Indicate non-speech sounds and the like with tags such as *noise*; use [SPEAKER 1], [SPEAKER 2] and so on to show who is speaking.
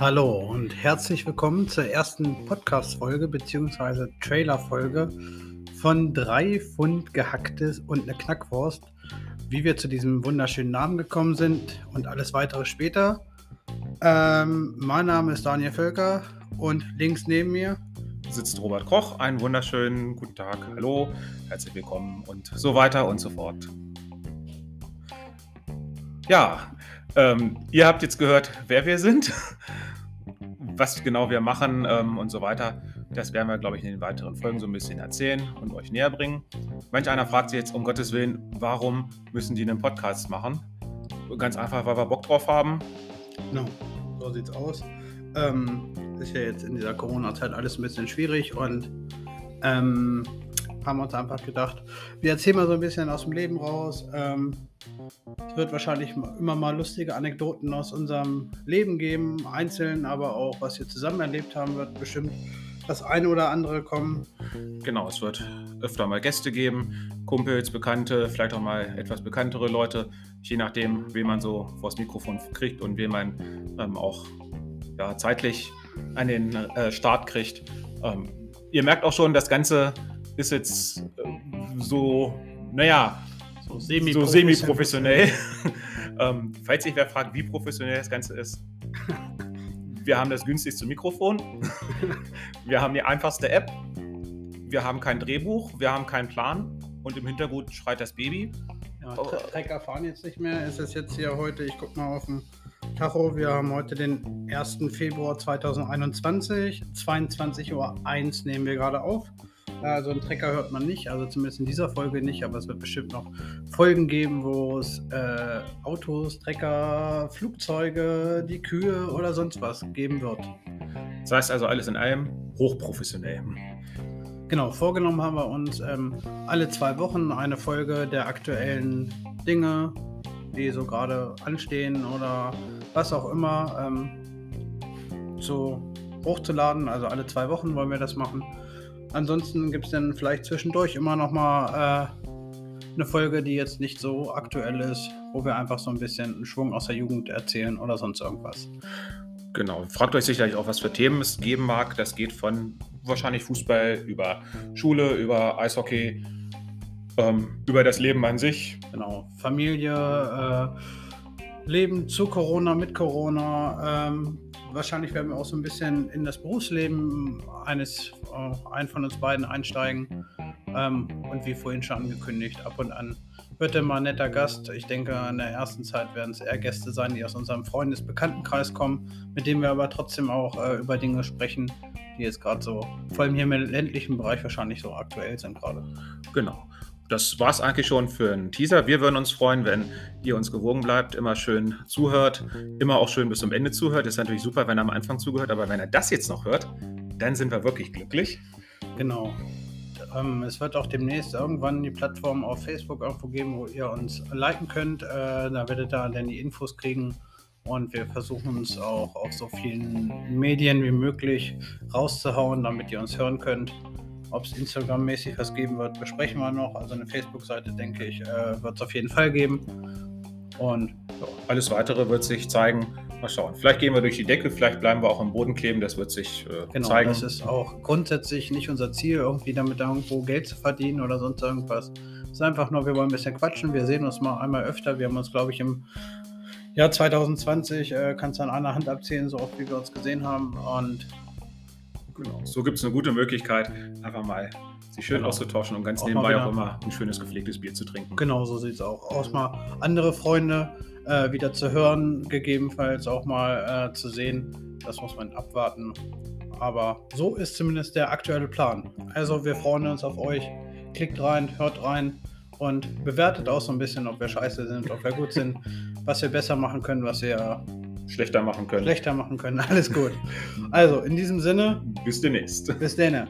[SPEAKER 1] Hallo und herzlich willkommen zur ersten Podcast-Folge bzw. Trailer-Folge von drei Pfund gehacktes und eine Knackwurst. Wie wir zu diesem wunderschönen Namen gekommen sind und alles weitere später. Ähm, mein Name ist Daniel Völker und links neben mir
[SPEAKER 2] sitzt Robert Koch. Einen wunderschönen guten Tag, hallo, herzlich willkommen und so weiter und so fort. Ja, ähm, ihr habt jetzt gehört, wer wir sind, was genau wir machen ähm, und so weiter. Das werden wir, glaube ich, in den weiteren Folgen so ein bisschen erzählen und euch näher bringen. Manch einer fragt sich jetzt um Gottes Willen, warum müssen die einen Podcast machen? Ganz einfach, weil wir Bock drauf haben.
[SPEAKER 1] Genau, so sieht's aus. Ähm, ist ja jetzt in dieser Corona-Zeit alles ein bisschen schwierig und ähm, haben uns einfach gedacht, wir erzählen mal so ein bisschen aus dem Leben raus. Ähm, es wird wahrscheinlich immer mal lustige Anekdoten aus unserem Leben geben, einzeln, aber auch was wir zusammen erlebt haben, wird bestimmt das eine oder andere kommen.
[SPEAKER 2] Genau, es wird öfter mal Gäste geben, Kumpels, Bekannte, vielleicht auch mal etwas bekanntere Leute, je nachdem, wen man so vors Mikrofon kriegt und wen man ähm, auch ja, zeitlich an den äh, Start kriegt. Ähm, ihr merkt auch schon, das Ganze ist jetzt äh, so, naja, so semi-professionell. So semi *laughs* ähm, falls sich wer fragt, wie professionell das Ganze ist, wir haben das günstigste Mikrofon, *laughs* wir haben die einfachste App, wir haben kein Drehbuch, wir haben keinen Plan und im Hintergrund schreit das Baby.
[SPEAKER 1] Ja, Trecker fahren jetzt nicht mehr. Es ist jetzt hier heute, ich guck mal auf dem Tacho, wir haben heute den 1. Februar 2021, 22.01 Uhr nehmen wir gerade auf. Also einen Trecker hört man nicht, also zumindest in dieser Folge nicht, aber es wird bestimmt noch Folgen geben, wo es äh, Autos, Trecker, Flugzeuge, die Kühe oder sonst was geben wird.
[SPEAKER 2] Das heißt also alles in allem hochprofessionell.
[SPEAKER 1] Genau, vorgenommen haben wir uns ähm, alle zwei Wochen eine Folge der aktuellen Dinge, die so gerade anstehen oder was auch immer, ähm, so hochzuladen. Also alle zwei Wochen wollen wir das machen. Ansonsten gibt es dann vielleicht zwischendurch immer noch mal äh, eine Folge, die jetzt nicht so aktuell ist, wo wir einfach so ein bisschen einen Schwung aus der Jugend erzählen oder sonst irgendwas.
[SPEAKER 2] Genau. Fragt euch sicherlich auch, was für Themen es geben mag. Das geht von wahrscheinlich Fußball über Schule, über Eishockey, ähm, über das Leben an sich.
[SPEAKER 1] Genau. Familie, äh, Leben zu Corona, mit Corona, ähm, wahrscheinlich werden wir auch so ein bisschen in das Berufsleben eines, äh, einen von uns beiden einsteigen. Ähm, und wie vorhin schon angekündigt, ab und an wird er mal ein netter Gast. Ich denke, in der ersten Zeit werden es eher Gäste sein, die aus unserem Freundesbekanntenkreis kommen, mit denen wir aber trotzdem auch äh, über Dinge sprechen, die jetzt gerade so, vor allem hier im ländlichen Bereich wahrscheinlich so aktuell sind gerade.
[SPEAKER 2] Genau das war es eigentlich schon für einen Teaser. Wir würden uns freuen, wenn ihr uns gewogen bleibt, immer schön zuhört, immer auch schön bis zum Ende zuhört. Ist natürlich super, wenn er am Anfang zugehört, aber wenn er das jetzt noch hört, dann sind wir wirklich glücklich.
[SPEAKER 1] Genau. Ähm, es wird auch demnächst irgendwann die Plattform auf Facebook irgendwo geben, wo ihr uns liken könnt. Äh, da werdet ihr dann die Infos kriegen. Und wir versuchen uns auch auf so vielen Medien wie möglich rauszuhauen, damit ihr uns hören könnt. Ob es Instagram-mäßig was geben wird, besprechen wir noch. Also eine Facebook-Seite, denke ich, äh, wird es auf jeden Fall geben. Und
[SPEAKER 2] ja, alles weitere wird sich zeigen. Mal schauen. Vielleicht gehen wir durch die Decke, vielleicht bleiben wir auch am Boden kleben. Das wird sich äh, genau, zeigen.
[SPEAKER 1] Das ist auch grundsätzlich nicht unser Ziel, irgendwie damit irgendwo Geld zu verdienen oder sonst irgendwas. Es ist einfach nur, wir wollen ein bisschen quatschen. Wir sehen uns mal einmal öfter. Wir haben uns, glaube ich, im Jahr 2020, äh, kannst du an einer Hand abzählen, so oft wie wir uns gesehen haben. Und
[SPEAKER 2] Genau. So gibt es eine gute Möglichkeit, einfach mal sich schön genau. auszutauschen und ganz auch nebenbei auch immer ein schönes gepflegtes Bier zu trinken.
[SPEAKER 1] Genau, so sieht es auch aus. Mal andere Freunde äh, wieder zu hören, gegebenenfalls auch mal äh, zu sehen. Das muss man abwarten. Aber so ist zumindest der aktuelle Plan. Also wir freuen uns auf euch. Klickt rein, hört rein und bewertet auch so ein bisschen, ob wir scheiße sind, ob wir gut sind, was wir besser machen können, was wir
[SPEAKER 2] schlechter machen können.
[SPEAKER 1] Schlechter machen können, alles gut. Also, in diesem Sinne.
[SPEAKER 2] Bis demnächst.
[SPEAKER 1] Bis dann.